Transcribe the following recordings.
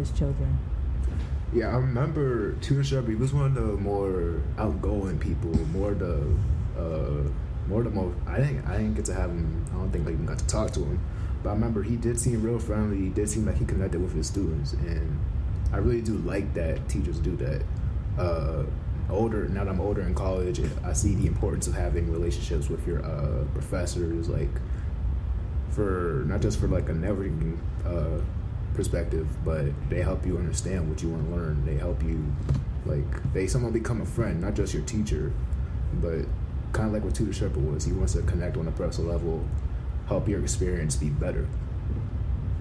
as children. Yeah, I remember Tutor Shelby was one of the more outgoing people, more the, uh, more the most. I didn't, I didn't get to have him. I don't think I even got to talk to him, but I remember he did seem real friendly. He did seem like he connected with his students, and I really do like that teachers do that. Uh, older now that I'm older in college, I see the importance of having relationships with your uh, professors, like for not just for like a networking uh, perspective, but they help you understand what you want to learn. They help you, like, they someone become a friend, not just your teacher, but kind of like what Tutor Shepherd was. He wants to connect on a personal level, help your experience be better.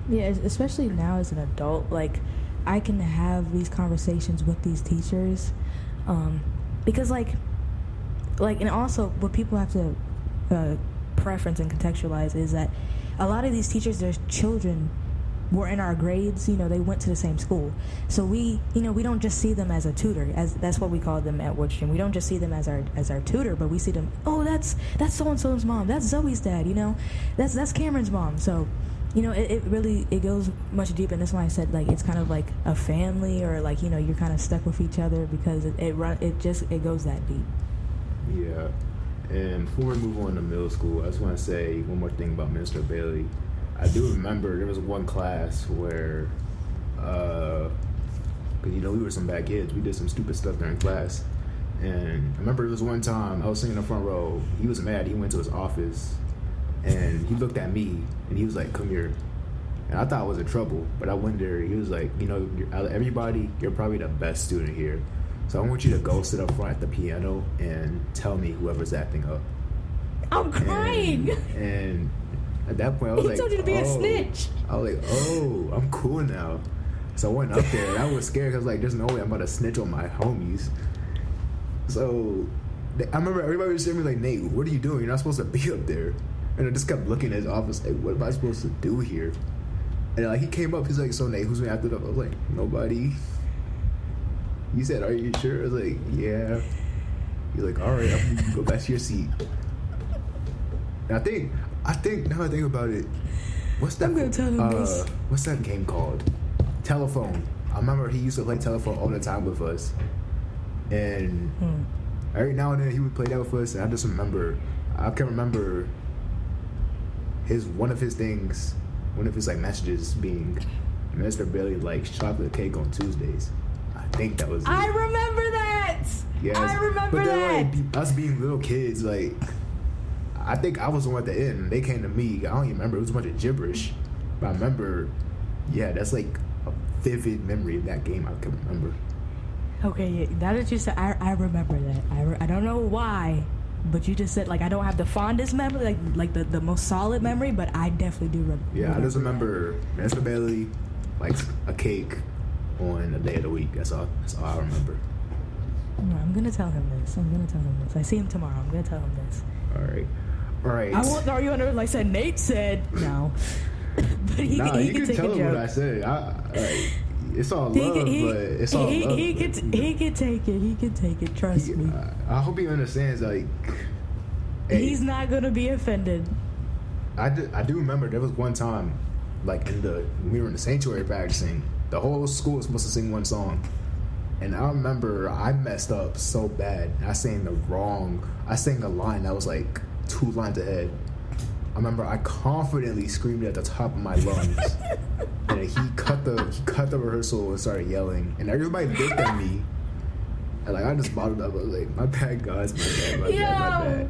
Yeah, especially now as an adult, like I can have these conversations with these teachers, um, because like, like, and also what people have to uh, preference and contextualize is that a lot of these teachers, their children were in our grades, you know, they went to the same school. So we, you know, we don't just see them as a tutor, as that's what we call them at Woodstream. We don't just see them as our as our tutor, but we see them, oh, that's that's so and so's mom, that's Zoe's dad, you know, that's that's Cameron's mom. So, you know, it, it really it goes much deeper, and that's why I said like it's kind of like a family, or like you know you're kind of stuck with each other because it it run it just it goes that deep. Yeah. And before we move on to middle school, I just want to say one more thing about Minister Bailey. I do remember there was one class where, uh, cause you know we were some bad kids. We did some stupid stuff during class, and I remember it was one time I was sitting in the front row. He was mad. He went to his office, and he looked at me, and he was like, "Come here." And I thought I was in trouble, but I went there. He was like, "You know, out of everybody, you're probably the best student here." So I want you to go sit up front at the piano and tell me whoever's acting up. I'm crying. And, and at that point, I was He like, told you to be a oh. snitch. I was like, oh, I'm cool now. So I went up there and I was scared because like, there's no way I'm about to snitch on my homies. So I remember everybody was saying me like, Nate, what are you doing? You're not supposed to be up there. And I just kept looking at his office like, what am I supposed to do here? And like he came up, he's like, so Nate, who's been acting up? I was like, nobody. He said, are you sure? I was like, yeah. He's like, all right, I'm gonna go back to your seat. And I think, I think now I think about it, what's that? I'm gonna tell him uh, this. What's that game called? Telephone. I remember he used to play telephone all the time with us, and Hmm. every now and then he would play that with us. And I just remember, I can remember his one of his things, one of his like messages being, "Mr. Billy likes chocolate cake on Tuesdays." I think that was. it. I remember that. Yes. I remember but that. Like, us being little kids, like, I think I was the one at the end. They came to me. I don't even remember. It was a bunch of gibberish. But I remember, yeah, that's like a vivid memory of that game I can remember. Okay, yeah, now that you said, I, I remember that. I, re- I don't know why, but you just said like I don't have the fondest memory, like like the, the most solid memory, but I definitely do. Re- Yeah, I just remember Mr. Bailey likes a cake on a day of the week. That's all. That's all I remember. I'm gonna tell him this. I'm gonna tell him this. I see him tomorrow. I'm gonna tell him this. All right. Right. I won't you under like said Nate said. No, but he, nah, he you can can take tell a him what I joke. said. I, it's all He love, he, but it's all he, love. he, can, he can take it. He can take it. Trust me. I, I hope he understands. Like, hey, He's not gonna be offended. I do, I do remember there was one time, like in the we were in the sanctuary practicing, the whole school was supposed to sing one song, and I remember I messed up so bad. I sang the wrong. I sang a line that was like two lines ahead. I remember I confidently screamed at the top of my lungs, and he cut the he cut the rehearsal and started yelling, and everybody looked at me. And like I just bottled up. I was like, "My bad, guys. My bad. My bad. My bad."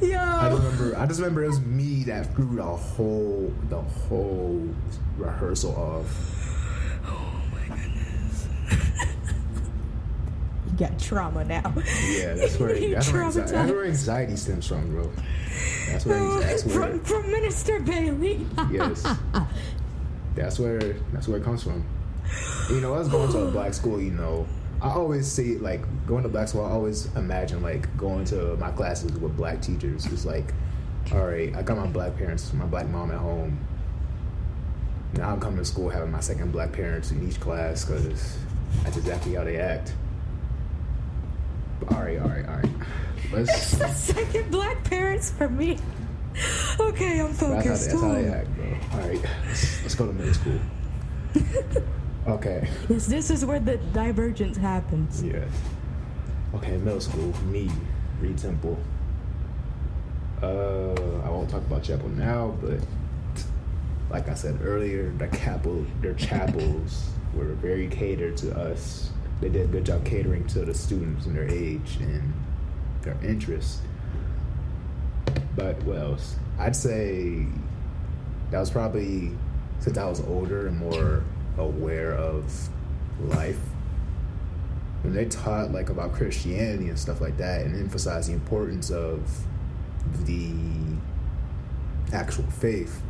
Yo, I remember. I just remember it was me that threw the whole the whole rehearsal off. Oh my goodness. you got trauma now. Yeah, that's where that's where, anxiety, that's where anxiety stems from, bro. That's where Oh, that's where from, from Minister Bailey. yes, that's where that's where it comes from. You know, us going to a black school, you know, I always see like going to black school. I always imagine like going to my classes with black teachers. It's like, all right, I got my black parents, my black mom at home. Now I'm coming to school having my second black parents in each class because that's exactly how they act. All right, all right, all right. It's Let's. the second black parents for me. Okay, I'm That's how, focused. that's how they act, bro. All right, let's, let's go to middle school. Okay. Yes, this is where the divergence happens. Yeah. Okay, middle school, me, Reid Temple. Uh, I won't talk about chapel now, but like I said earlier, the chapel, their chapels were very catered to us. They did a good job catering to the students and their age and their interests. But what else? I'd say that was probably since I was older and more aware of life. When they taught like about Christianity and stuff like that and emphasized the importance of the actual faith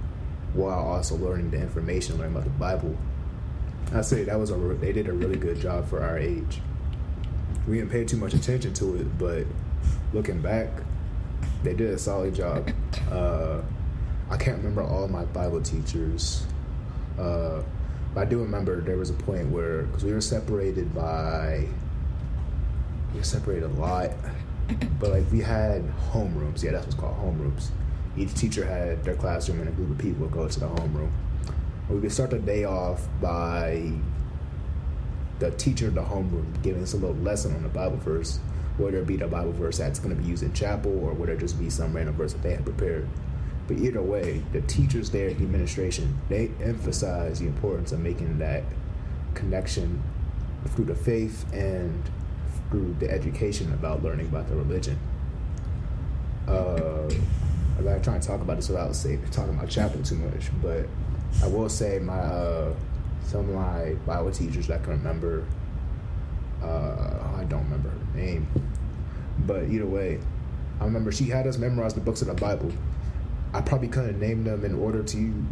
while also learning the information, learning about the Bible. I say that was a they did a really good job for our age. We didn't pay too much attention to it, but looking back, they did a solid job. Uh, I can't remember all my Bible teachers, uh, but I do remember there was a point where because we were separated by we were separated a lot, but like we had homerooms. Yeah, that's what's called homerooms. Each teacher had their classroom, and a group of people would go to the homeroom. We would start the day off by the teacher of the homeroom giving us a little lesson on the Bible verse, whether it be the Bible verse that's going to be used in chapel or whether it just be some random verse that they had prepared. But either way, the teachers there, in the administration, they emphasize the importance of making that connection through the faith and through the education about learning about the religion. Uh, I'm not trying to talk about this without say, talking about chapel too much, but I will say my uh, some of my Bible teachers I can remember. Uh, I don't remember her name, but either way, I remember she had us memorize the books of the Bible. I probably couldn't name them in order to.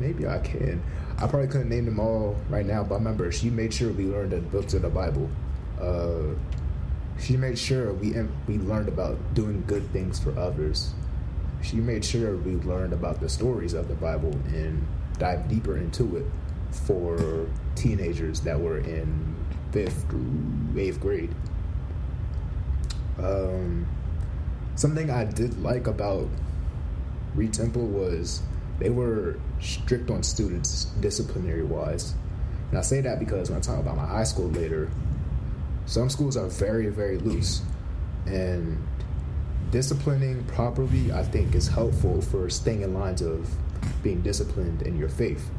Maybe I can. I probably couldn't name them all right now, but I remember she made sure we learned the books of the Bible. Uh, she made sure we we learned about doing good things for others. She made sure we learned about the stories of the Bible and dive deeper into it for teenagers that were in fifth eighth grade. Um, something I did like about Reid Temple was they were strict on students disciplinary wise. And I say that because when I talk about my high school later, some schools are very, very loose. And disciplining properly, I think, is helpful for staying in lines of being disciplined in your faith.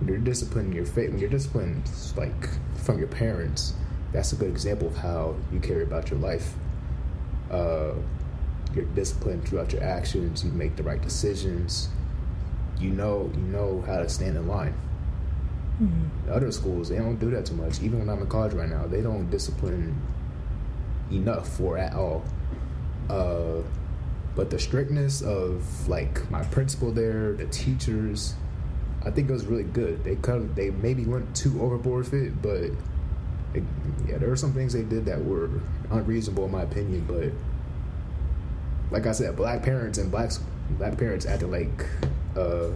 When you're disciplined in your faith, when you're disciplined like from your parents, that's a good example of how you carry about your life. Uh, you're disciplined throughout your actions. You make the right decisions. You know, you know how to stand in line. Mm-hmm. Other schools, they don't do that too much. Even when I'm in college right now, they don't discipline enough for at all. Uh, but the strictness of like my principal there, the teachers, I think it was really good. They kind of they maybe went too overboard with it, but it, yeah, there were some things they did that were unreasonable in my opinion. But like I said, black parents and black black parents acting like uh,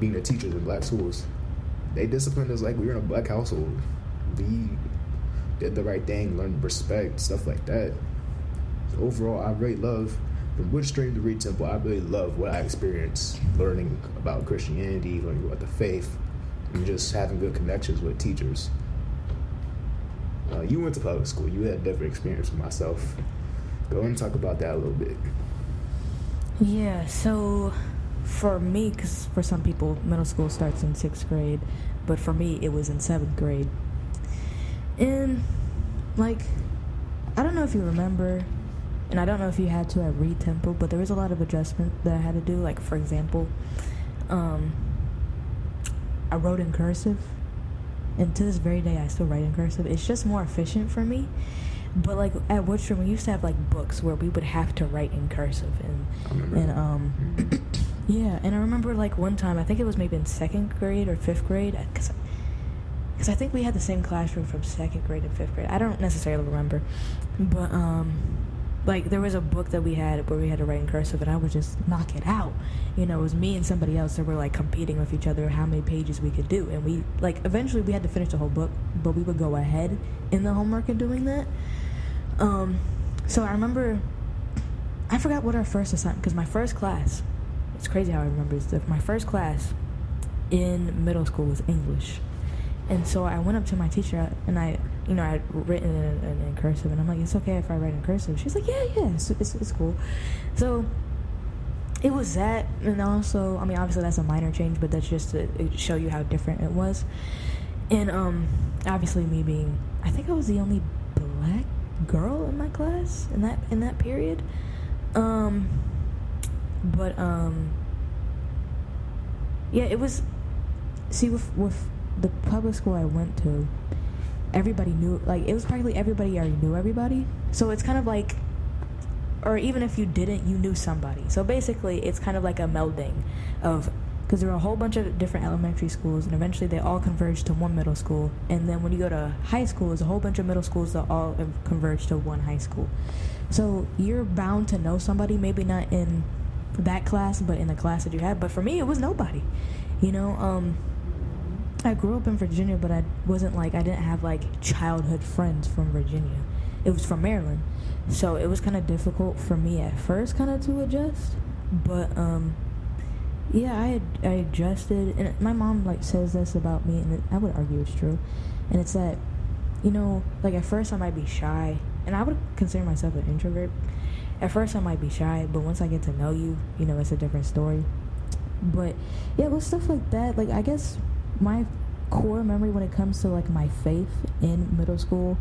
being the teachers in black schools. They disciplined us like we were in a black household. We did the right thing, learned respect, stuff like that overall, I really love from Woodstream to Reid Temple. I really love what I experienced learning about Christianity, learning about the faith, and just having good connections with teachers. Uh, you went to public school. You had a different experience from myself. Go and talk about that a little bit. Yeah. So, for me, because for some people, middle school starts in sixth grade, but for me, it was in seventh grade. And like, I don't know if you remember and I don't know if you had to at Reid Temple, but there was a lot of adjustment that I had to do. Like for example, um, I wrote in cursive, and to this very day I still write in cursive. It's just more efficient for me. But like at Woodstream, we used to have like books where we would have to write in cursive, and and um, yeah. And I remember like one time, I think it was maybe in second grade or fifth grade, because because I think we had the same classroom from second grade and fifth grade. I don't necessarily remember, but um, like there was a book that we had where we had to write in cursive and I would just knock it out. You know, it was me and somebody else that were like competing with each other how many pages we could do. And we like eventually we had to finish the whole book, but we would go ahead in the homework and doing that. Um so I remember I forgot what our first assignment because my first class it's crazy how I remember this stuff. My first class in middle school was English. And so I went up to my teacher and I, you know, I'd written in, in, in cursive, and I'm like, "It's okay if I write in cursive." She's like, "Yeah, yeah, it's, it's, it's cool." So it was that, and also, I mean, obviously that's a minor change, but that's just to show you how different it was. And um, obviously, me being, I think I was the only black girl in my class in that in that period. Um, but um, yeah, it was. See, with with the public school I went to, everybody knew. Like, it was practically everybody already knew everybody. So it's kind of like, or even if you didn't, you knew somebody. So basically, it's kind of like a melding of because there were a whole bunch of different elementary schools, and eventually they all converged to one middle school. And then when you go to high school, there's a whole bunch of middle schools that all converge to one high school. So you're bound to know somebody, maybe not in that class, but in the class that you had. But for me, it was nobody. You know, um, I grew up in Virginia, but I wasn't like I didn't have like childhood friends from Virginia. It was from Maryland, so it was kind of difficult for me at first, kind of to adjust. But um, yeah, I I adjusted, and my mom like says this about me, and I would argue it's true, and it's that, you know, like at first I might be shy, and I would consider myself an introvert. At first I might be shy, but once I get to know you, you know, it's a different story. But yeah, with stuff like that, like I guess my core memory when it comes to like my faith in middle school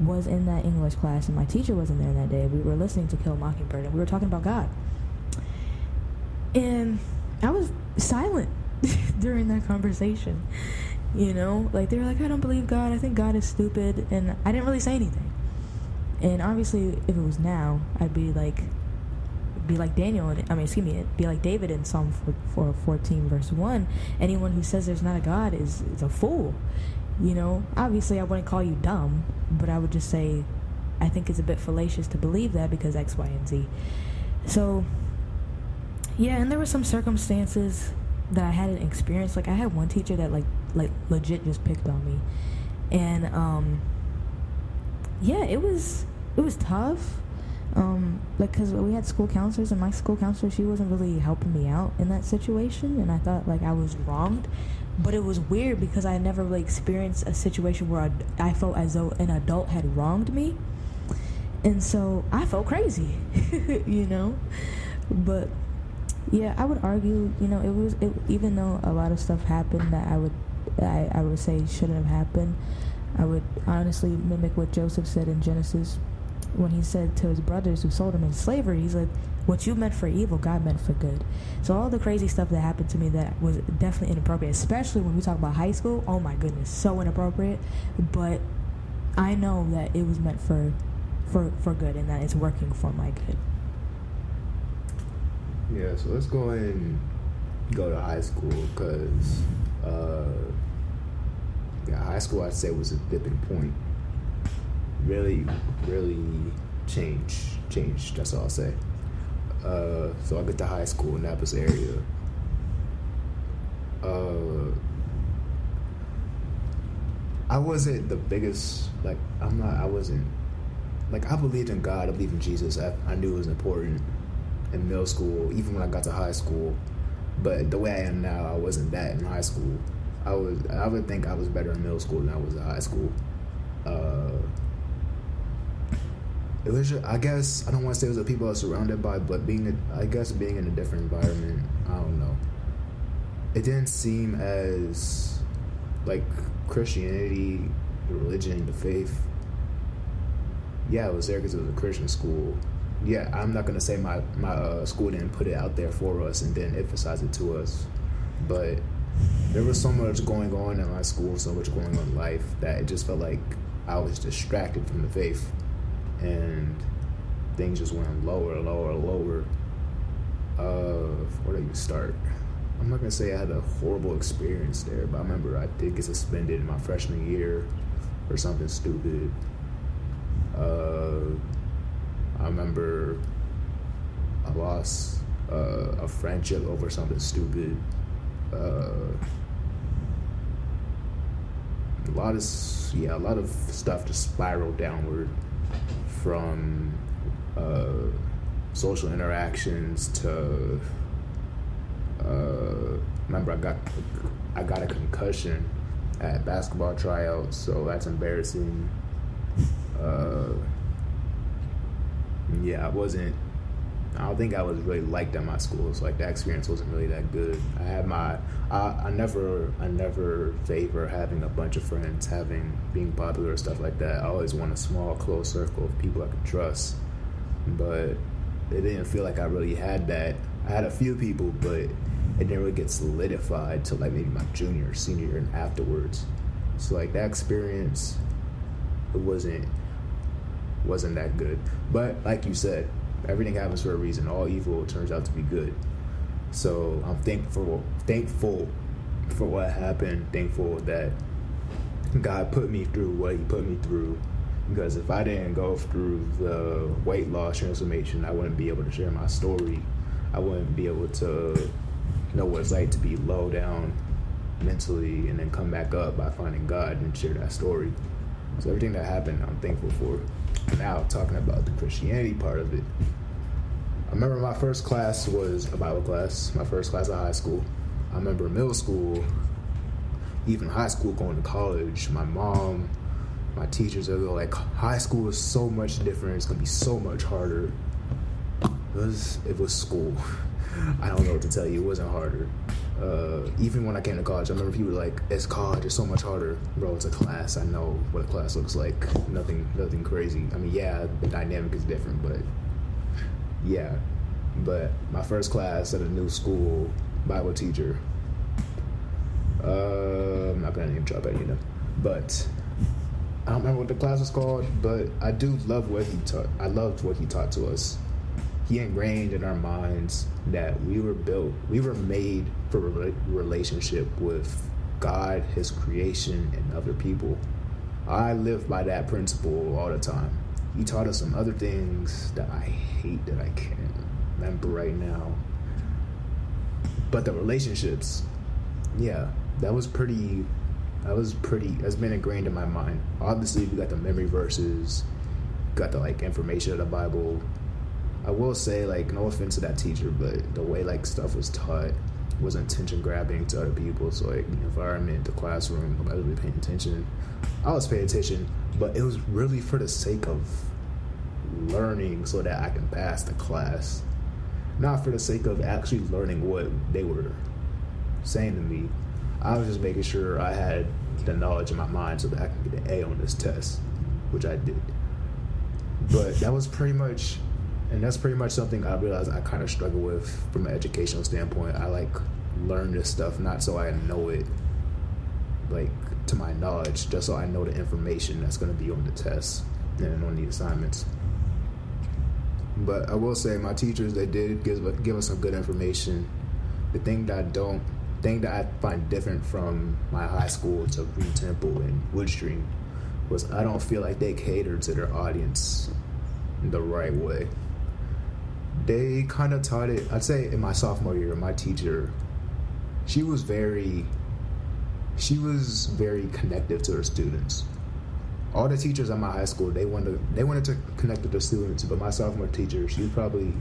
was in that English class, and my teacher wasn't there that day. We were listening to Kill Mockingbird, and we were talking about God. And I was silent during that conversation. You know, like they were like, I don't believe God. I think God is stupid, and I didn't really say anything. And obviously, if it was now, I'd be like, be like Daniel. I mean, excuse me, be like David in Psalm 4, 14, verse one. Anyone who says there's not a God is is a fool. You know, obviously, I wouldn't call you dumb, but I would just say, I think it's a bit fallacious to believe that because X, Y, and Z. So yeah, and there were some circumstances that I hadn't experienced. Like I had one teacher that like like legit just picked on me, and um, yeah, it was it was tough. Um, like because we had school counselors, and my school counselor she wasn't really helping me out in that situation, and I thought like I was wronged. But it was weird because I never really experienced a situation where I, I felt as though an adult had wronged me, and so I felt crazy, you know. But yeah, I would argue, you know, it was it, even though a lot of stuff happened that I would I, I would say shouldn't have happened. I would honestly mimic what Joseph said in Genesis when he said to his brothers who sold him in slavery, he's like, What you meant for evil, God meant for good. So all the crazy stuff that happened to me that was definitely inappropriate, especially when we talk about high school, oh my goodness, so inappropriate. But I know that it was meant for for for good and that it's working for my good. Yeah, so let's go and go to high school because uh, yeah, high school I'd say was a dipping point. Really, really change, change. That's all I'll say. Uh, so I get to high school in Naples area. Uh, I wasn't the biggest like I'm not. I wasn't like I believed in God. I believed in Jesus. I, I knew it was important in middle school, even when I got to high school. But the way I am now, I wasn't that in high school. I was. I would think I was better in middle school than I was in high school. Uh, it was. Just, I guess I don't want to say it was the people I was surrounded by, but being. I guess being in a different environment. I don't know. It didn't seem as like Christianity, the religion, the faith. Yeah, it was there because it was a Christian school, yeah, I'm not gonna say my my uh, school didn't put it out there for us and didn't emphasize it to us, but there was so much going on in my school, so much going on in life that it just felt like I was distracted from the faith, and things just went lower, lower, and lower. Uh, where do you start? I'm not gonna say I had a horrible experience there, but I remember I did get suspended in my freshman year for something stupid. Uh I remember I lost uh, a friendship over something stupid. Uh, a lot of yeah, a lot of stuff just spiraled downward from uh, social interactions to. Uh, remember, I got I got a concussion at basketball tryouts, so that's embarrassing. Uh, yeah, I wasn't. I don't think I was really liked at my school. So like that experience wasn't really that good. I had my. I, I never. I never favor having a bunch of friends, having being popular or stuff like that. I always want a small, close circle of people I could trust. But it didn't feel like I really had that. I had a few people, but it didn't really get solidified till like maybe my junior, senior year, and afterwards. So like that experience, it wasn't wasn't that good. But like you said, everything happens for a reason. All evil turns out to be good. So I'm thankful thankful for what happened. Thankful that God put me through what He put me through. Because if I didn't go through the weight loss transformation, I wouldn't be able to share my story. I wouldn't be able to know what it's like to be low down mentally and then come back up by finding God and share that story. So everything that happened, I'm thankful for. Now talking about the Christianity part of it. I remember my first class was a Bible class, my first class of high school. I remember middle school, even high school, going to college. My mom, my teachers are like, high school is so much different. It's gonna be so much harder. It was it was school. I don't know what to tell you. It wasn't harder. Uh, even when I came to college, I remember people were like, "It's college. It's so much harder, bro. It's a class. I know what a class looks like. Nothing, nothing crazy. I mean, yeah, the dynamic is different, but yeah. But my first class at a new school, Bible teacher. Uh, I'm not gonna name drop any of them, but I don't remember what the class was called. But I do love what he taught. I loved what he taught to us he ingrained in our minds that we were built, we were made for a relationship with God, His creation, and other people. I live by that principle all the time. He taught us some other things that I hate that I can't remember right now. But the relationships, yeah, that was pretty. That was pretty. That's been ingrained in my mind. Obviously, we got the memory verses, got the like information of the Bible, I will say, like, no offense to that teacher, but the way like stuff was taught was attention grabbing to other people. So like the environment, the classroom, nobody really paying attention. I was paying attention, but it was really for the sake of learning so that I can pass the class, not for the sake of actually learning what they were saying to me. I was just making sure I had the knowledge in my mind so that I could get an A on this test, which I did. But that was pretty much and that's pretty much something I realized I kind of struggle with from an educational standpoint. I like learn this stuff not so I know it, like to my knowledge, just so I know the information that's going to be on the test and on the assignments. But I will say, my teachers they did give give us some good information. The thing that I don't, thing that I find different from my high school to Reid Temple and Woodstream was I don't feel like they catered to their audience the right way they kind of taught it. I'd say in my sophomore year, my teacher, she was very, she was very connective to her students. All the teachers at my high school, they wanted to, they wanted to connect with their students, but my sophomore teacher, she was probably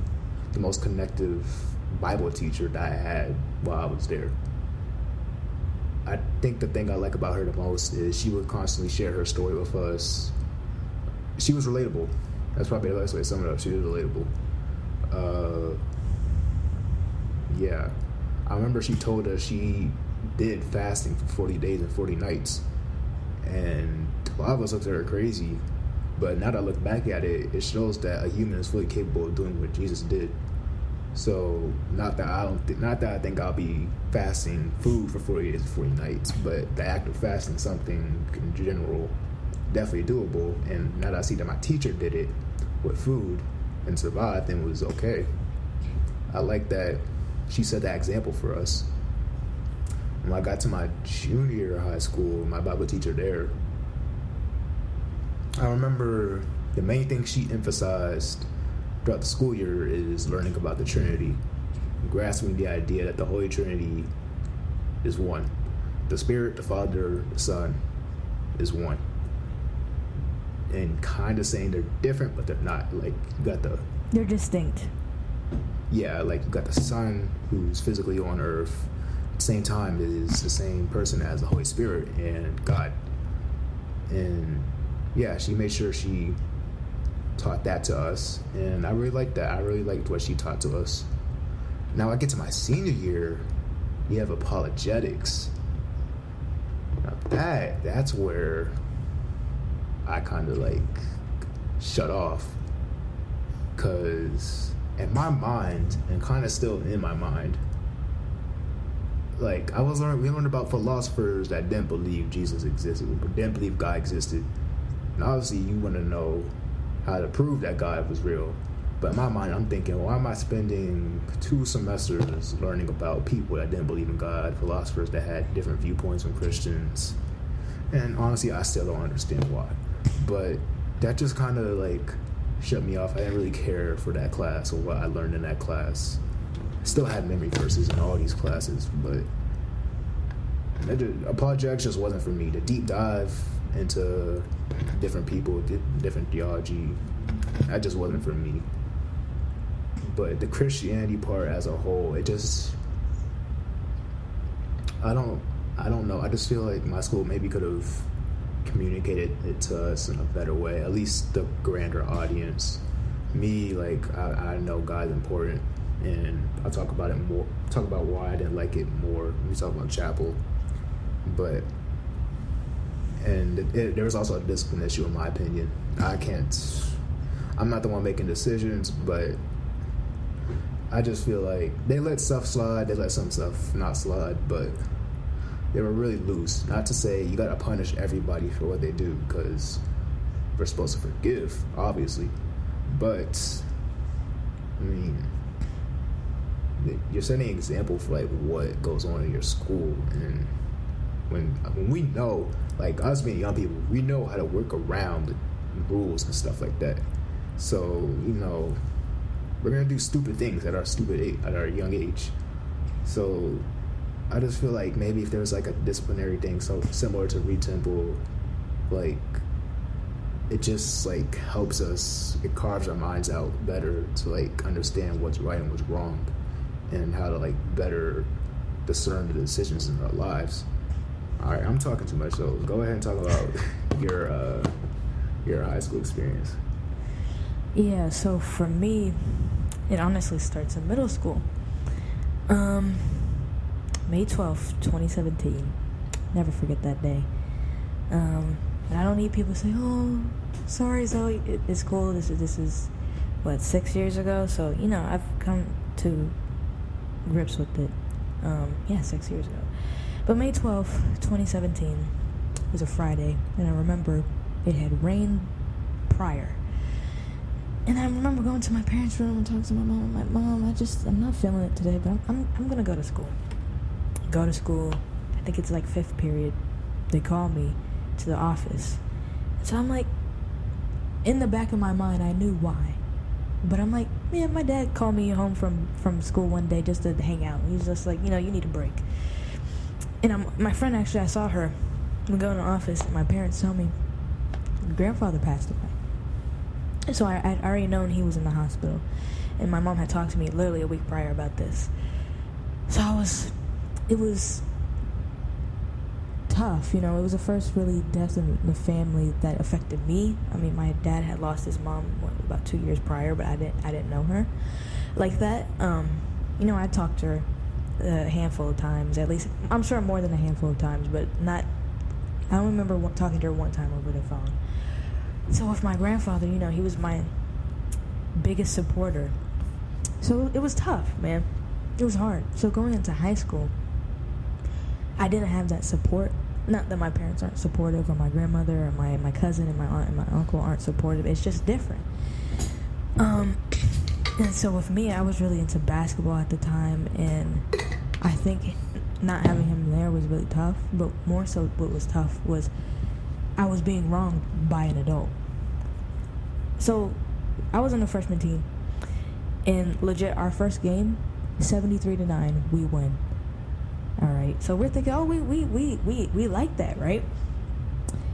the most connective Bible teacher that I had while I was there. I think the thing I like about her the most is she would constantly share her story with us. She was relatable. That's probably the best way to sum it up. She was relatable uh, yeah, I remember she told us she did fasting for 40 days and 40 nights. And a lot of us looked at her crazy. But now that I look back at it, it shows that a human is fully capable of doing what Jesus did. So not that I don't, th- not that I think I'll be fasting food for 40 days and 40 nights, but the act of fasting something in general definitely doable. And now that I see that my teacher did it with food, and survived and was okay. I like that she set that example for us. When I got to my junior high school, my Bible teacher there, I remember the main thing she emphasized throughout the school year is learning about the Trinity, grasping the idea that the Holy Trinity is one. The Spirit, the Father, the Son is one and kind of saying they're different, but they're not. Like you got the they're distinct. Yeah, like you got the son who's physically on Earth, at the same time is the same person as the Holy Spirit and God. And yeah, she made sure she taught that to us, and I really liked that. I really liked what she taught to us. Now I get to my senior year, you have apologetics. Now that that's where I kind of like shut off, cause in my mind, and kind of still in my mind, like I was learning, we learned about philosophers that didn't believe Jesus existed, didn't believe God existed, and obviously you want to know how to prove that God was real. But in my mind, I'm thinking, why am I spending two semesters learning about people that didn't believe in God, philosophers that had different viewpoints from Christians? And honestly, I still don't understand why. But that just kind of like shut me off. I didn't really care for that class or what I learned in that class. Still had memory verses in all these classes, but apologetics just wasn't for me. The deep dive into different people, different theology, that just wasn't for me. But the Christianity part as a whole, it just I don't I don't know. I just feel like my school maybe could have communicated it to us in a better way, at least the grander audience. Me, like I, I know God's important, and I'll talk about it more. Talk about why I didn't like it more. We talk about chapel, but and it, it, there was also a discipline issue in my opinion. I can't. I'm not the one making decisions, but I just feel like they let stuff slide. They let some stuff not slide, but they were really loose. Not to say you gotta punish everybody for what they do, because we're supposed to forgive, obviously. But I mean, you're setting an example for like what goes on in your school, and when when we know, like us being young people, we know how to work around the rules and stuff like that. So you know, we're gonna do stupid things at our stupid age, at our young age. So I just feel like maybe if there was like a disciplinary thing, so similar to Reid Temple, like it just like helps us. It carves our minds out better to like understand what's right and what's wrong, and how to like better discern the decisions in our lives. All right, I'm talking too much, so go ahead and talk about your uh, your high school experience. Yeah, so for me, it honestly starts in middle school. Um, May 12th, 2017. Never forget that day. Um, I don't need people to say, "Oh, sorry, Zoe, it's cool." This is this is what six years ago. So you know, I've come to grips with it. Um, yeah, six years ago. But May 12th, 2017 was a Friday, and I remember it had rained prior. And I remember going to my parents' room and talking to my mom. Like, Mom, I just, I'm not feeling it today, but I'm, I'm, I'm going to go to school. Go to school. I think it's like fifth period. They call me to the office. So I'm like, in the back of my mind, I knew why. But I'm like, man, my dad called me home from, from school one day just to hang out. He's just like, you know, you need a break and I'm, my friend actually, I saw her. We go in the office, and my parents tell me grandfather passed away. So I, I'd already known he was in the hospital, and my mom had talked to me literally a week prior about this. So I was, it was tough, you know. It was the first really death in the family that affected me. I mean, my dad had lost his mom what, about two years prior, but I didn't, I didn't know her like that. Um, you know, I talked to her a handful of times, at least. I'm sure more than a handful of times, but not. I don't remember talking to her one time over the phone. So with my grandfather, you know, he was my biggest supporter. So it was tough, man. It was hard. So going into high school, I didn't have that support. Not that my parents aren't supportive, or my grandmother, or my, my cousin, and my aunt and my uncle aren't supportive. It's just different. Um, and so with me, I was really into basketball at the time, and I think not having him there was really tough. But more so, what was tough was I was being wronged by an adult. So I was on the freshman team, and legit, our first game, seventy-three to nine, we win. All right, so we're thinking, oh, we we we we we like that, right?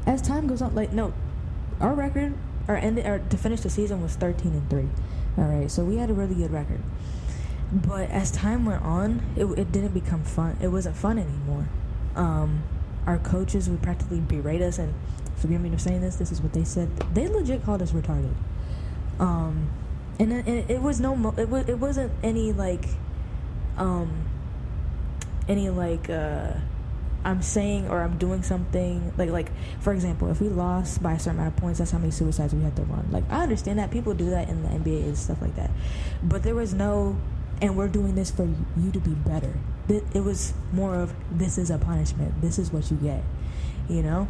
As time goes on, like no, our record, our end, our to finish the season was thirteen and three. All right, so we had a really good record. But as time went on, it, it didn't become fun. It wasn't fun anymore. Um, our coaches would practically berate us, and forgive me for saying this. This is what they said. They legit called us retarded. Um, and it, it was no. It was. It wasn't any like. Um, any like. Uh, I'm saying or I'm doing something like like for example, if we lost by a certain amount of points, that's how many suicides we had to run. Like I understand that people do that in the NBA and stuff like that, but there was no, and we're doing this for you to be better. It was more of this is a punishment. This is what you get, you know.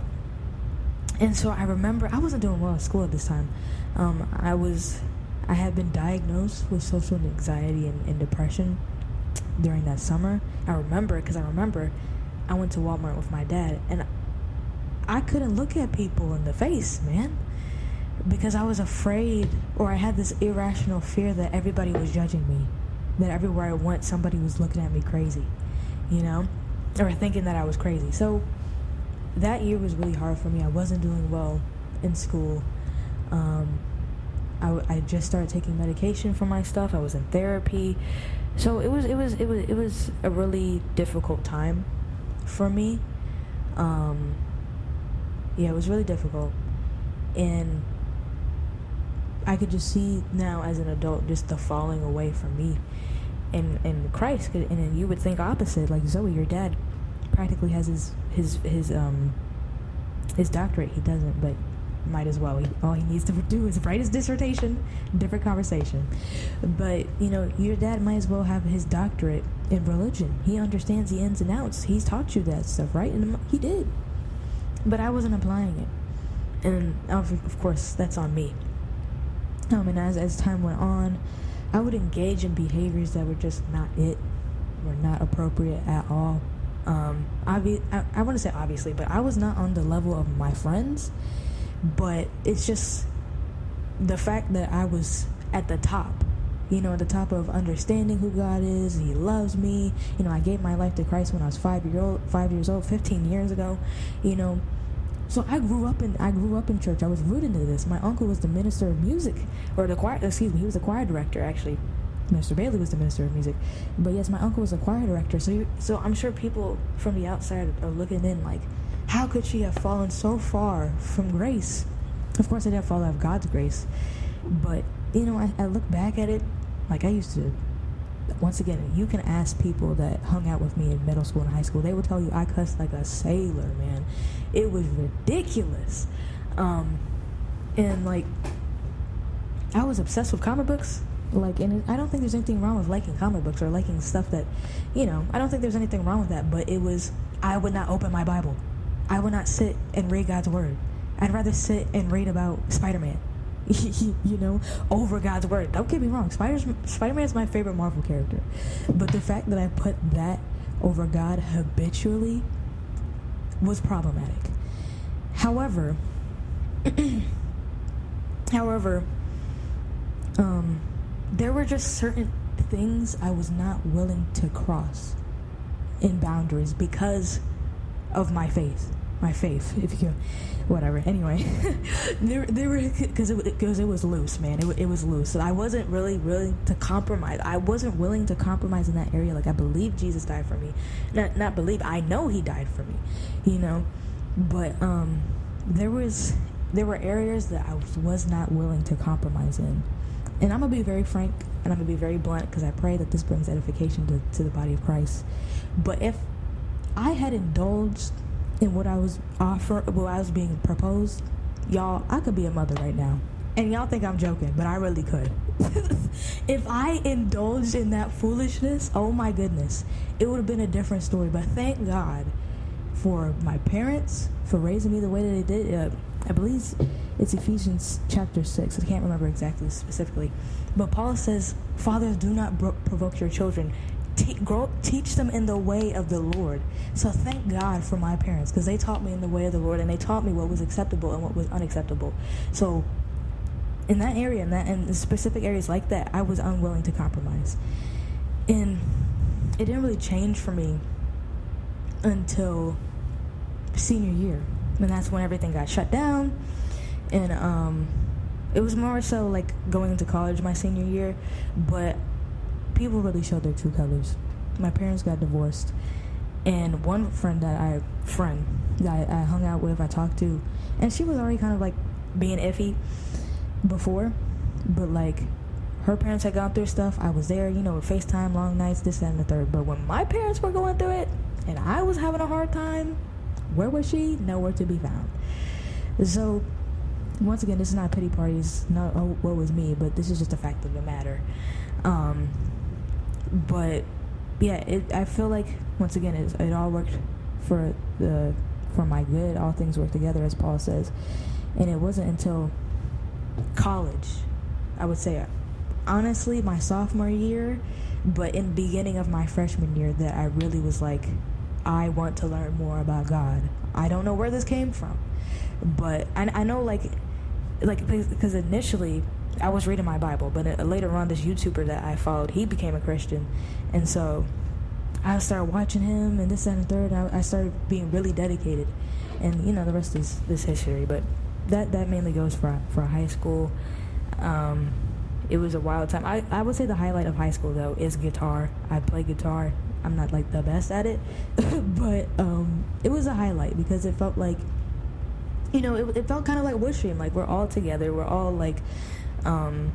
And so I remember I wasn't doing well at school at this time. Um, I was, I had been diagnosed with social anxiety and, and depression during that summer. I remember because I remember I went to Walmart with my dad, and I couldn't look at people in the face, man, because I was afraid, or I had this irrational fear that everybody was judging me, that everywhere I went, somebody was looking at me crazy, you know, or thinking that I was crazy. So that year was really hard for me. I wasn't doing well in school. Um, I, I just started taking medication for my stuff. I was in therapy, so it was it was it was it was a really difficult time for me. Um, yeah, it was really difficult. And I could just see now as an adult just the falling away from me and and Christ and then you would think opposite like Zoe your dad practically has his his his um his doctorate he doesn't but might as well. All he needs to do is write his dissertation. Different conversation. But, you know, your dad might as well have his doctorate in religion. He understands the ins and outs. He's taught you that stuff, right? And he did. But I wasn't applying it. And of, of course, that's on me. Um, and as, as time went on, I would engage in behaviors that were just not it, were not appropriate at all. Um, obvi- I, I want to say obviously, but I was not on the level of my friends but it's just the fact that I was at the top you know, at the top of understanding who God is. He loves me. You know, I gave my life to Christ when I was five year old, five years old, fifteen years ago. You know, so I grew up in I grew up in church. I was rooted into this. My uncle was the minister of music, or the choir. Excuse me, he was the choir director actually. Mr. Bailey was the minister of music, but yes, my uncle was a choir director. So, so I'm sure people from the outside are looking in like, how could she have fallen so far from grace? Of course, I didn't fall out of God's grace, but you know, I, I look back at it like I used to. Once again, you can ask people that hung out with me in middle school and high school. They will tell you I cussed like a sailor, man. It was ridiculous. Um, and like, I was obsessed with comic books. Like, and I don't think there's anything wrong with liking comic books or liking stuff that, you know, I don't think there's anything wrong with that. But it was, I would not open my Bible. I would not sit and read God's word. I'd rather sit and read about Spider Man, you know, over God's word. Don't get me wrong, Spider Man is my favorite Marvel character, but the fact that I put that over God habitually was problematic. However, however, um, there were just certain things I was not willing to cross in boundaries because of my faith my faith, if you, whatever. Anyway, there were because it because it was loose, man. It, it was loose. So I wasn't really willing to compromise. I wasn't willing to compromise in that area. Like I believe Jesus died for me, not not believe. I know He died for me, you know. But um, there was there were areas that I was, was not willing to compromise in, and I'm gonna be very frank and I'm gonna be very blunt because I pray that this brings edification to, to the body of Christ. But if I had indulged in what I was offer what I was being proposed, y'all, I could be a mother right now. And y'all think I'm joking, but I really could. if I indulged in that foolishness, oh my goodness, it would have been a different story. But thank God for my parents for raising me the way that they did. Uh, I believe it's Ephesians chapter 6. I can't remember exactly specifically. But Paul says, Fathers, do not provoke your children te- grow, teach them in the way of the Lord. So thank God for my parents because they taught me in the way of the Lord and they taught me what was acceptable and what was unacceptable. So in that area, in that in specific areas like that, I was unwilling to compromise, and it didn't really change for me until senior year, and that's when everything got shut down, and um, it was more so like going into college my senior year, but people really show their true colors. My parents got divorced, and one friend that I friend that I, I hung out with, I talked to, and she was already kind of like being iffy before, but like her parents had gone through stuff. I was there, you know, with FaceTime, long nights, this, that, and the third. But when my parents were going through it, and I was having a hard time, where was she? Nowhere to be found. So, once again, this is not pity parties, not oh, what was me, but this is just a fact of the matter. Um, but yeah, it, I feel like once again, it, it all worked for the for my good. All things work together, as Paul says, and it wasn't until college, I would say, honestly, my sophomore year, but in beginning of my freshman year, that I really was like, I want to learn more about God. I don't know where this came from, but I, I know like like because initially I was reading my Bible, but uh, later on, this YouTuber that I followed, he became a Christian, and so I started watching him and this and the third. I, I started being really dedicated, and you know the rest is this history. But that that mainly goes for for high school. Um, it was a wild time. I, I would say the highlight of high school though is guitar. I play guitar. I'm not like the best at it, but um, it was a highlight because it felt like, you know, it, it felt kind of like Woodstream. Like we're all together. We're all like um,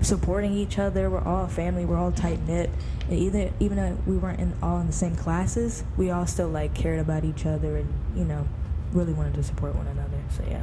supporting each other. We're all a family. We're all tight knit. And even though we weren't in, all in the same classes, we all still like cared about each other and you know really wanted to support one another. So yeah.